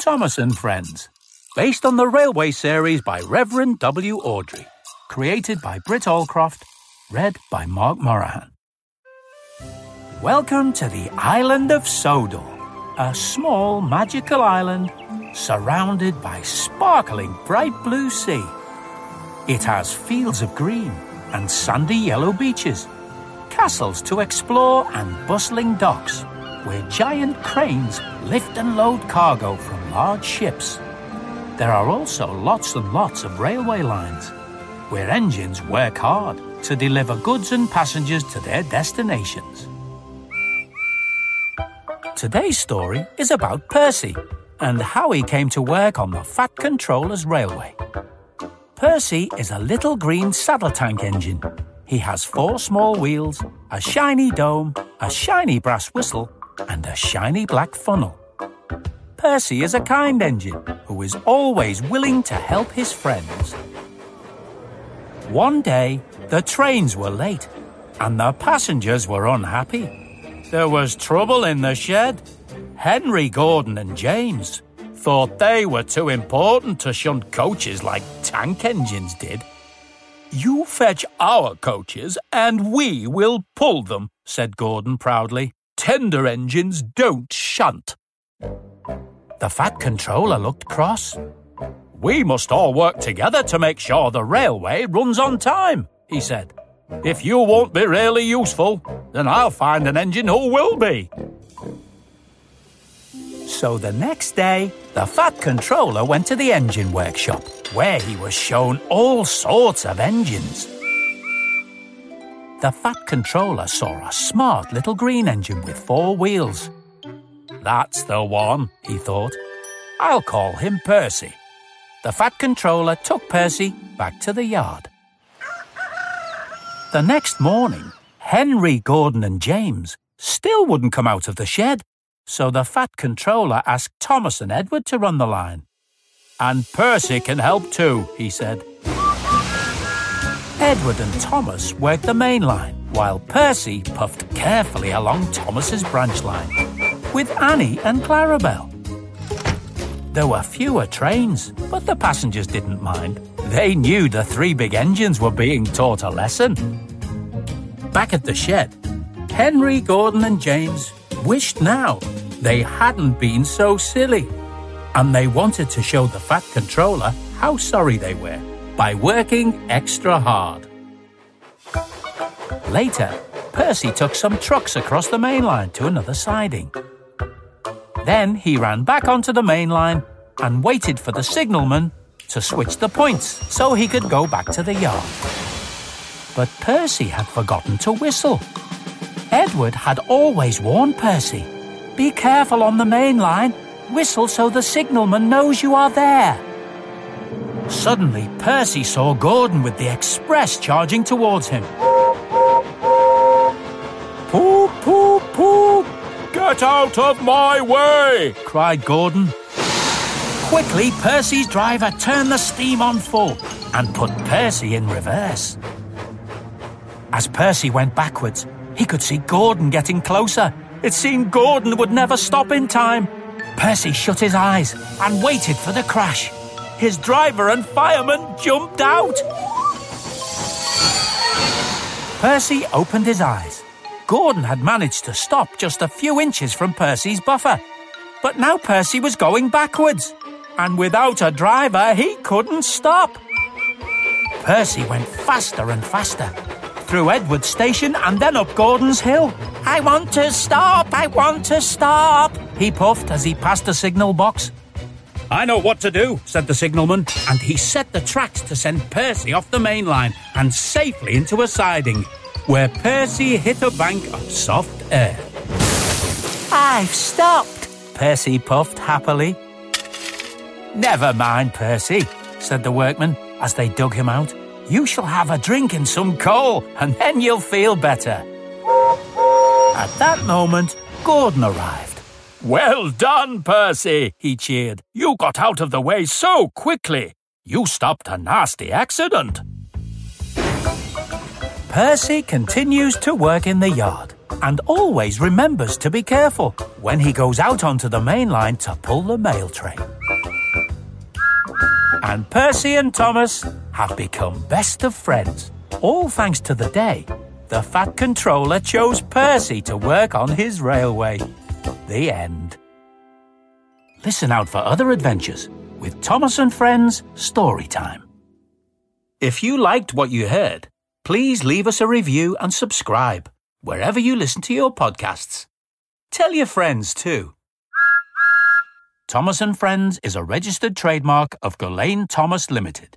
Thomas and Friends, based on the railway series by Reverend W. Awdry, created by Britt Allcroft, read by Mark Moraghan. Welcome to the island of Sodor, a small magical island surrounded by sparkling bright blue sea. It has fields of green and sandy yellow beaches, castles to explore and bustling docks where giant cranes lift and load cargo from large ships. There are also lots and lots of railway lines where engines work hard to deliver goods and passengers to their destinations. Today's story is about Percy and how he came to work on the Fat Controller's Railway. Percy is a little green saddle tank engine. He has four small wheels, a shiny dome, a shiny brass whistle, and a shiny black funnel. Percy is a kind engine who is always willing to help his friends. One day, the trains were late and the passengers were unhappy. There was trouble in the shed. Henry, Gordon, and James thought they were too important to shunt coaches like tank engines did. You fetch our coaches and we will pull them, said Gordon proudly. Tender engines don't shunt. The Fat Controller looked cross. We must all work together to make sure the railway runs on time, he said. If you won't be really useful, then I'll find an engine who will be. So the next day, the Fat Controller went to the engine workshop, where he was shown all sorts of engines. The Fat Controller saw a smart little green engine with four wheels. That's the one, he thought. I'll call him Percy. The Fat Controller took Percy back to the yard. The next morning, Henry, Gordon, and James still wouldn't come out of the shed, so the Fat Controller asked Thomas and Edward to run the line. And Percy can help too, he said. Edward and Thomas worked the main line, while Percy puffed carefully along Thomas's branch line, with Annie and Clarabel. There were fewer trains, but the passengers didn't mind. They knew the three big engines were being taught a lesson. Back at the shed, Henry, Gordon, and James wished now they hadn't been so silly. And they wanted to show the Fat Controller how sorry they were by working extra hard. Later, Percy took some trucks across the main line to another siding. Then he ran back onto the main line and waited for the signalman to switch the points so he could go back to the yard. But Percy had forgotten to whistle. Edward had always warned Percy Be careful on the main line. Whistle so the signalman knows you are there. Suddenly, Percy saw Gordon with the express charging towards him. Get out of my way! cried Gordon. Quickly, Percy's driver turned the steam on full and put Percy in reverse. As Percy went backwards, he could see Gordon getting closer. It seemed Gordon would never stop in time. Percy shut his eyes and waited for the crash. His driver and fireman jumped out. Percy opened his eyes. Gordon had managed to stop just a few inches from Percy's buffer. But now Percy was going backwards. And without a driver, he couldn't stop. Percy went faster and faster. Through Edward's Station and then up Gordon's Hill. I want to stop! I want to stop! He puffed as he passed a signal box. I know what to do, said the signalman, and he set the tracks to send Percy off the main line and safely into a siding, where Percy hit a bank of soft air. I've stopped, Percy puffed happily. Never mind, Percy, said the workman as they dug him out. You shall have a drink and some coal, and then you'll feel better. At that moment, Gordon arrived. Well done, Percy, he cheered. You got out of the way so quickly. You stopped a nasty accident. Percy continues to work in the yard, and always remembers to be careful when he goes out onto the main line to pull the mail train. And Percy and Thomas have become best of friends, all thanks to the day the Fat Controller chose Percy to work on his railway. The end. Listen out for other adventures with Thomas and Friends Story Time. If you liked what you heard, please leave us a review and subscribe wherever you listen to your podcasts. Tell your friends too. Thomas and Friends is a registered trademark of Gullane Thomas Limited.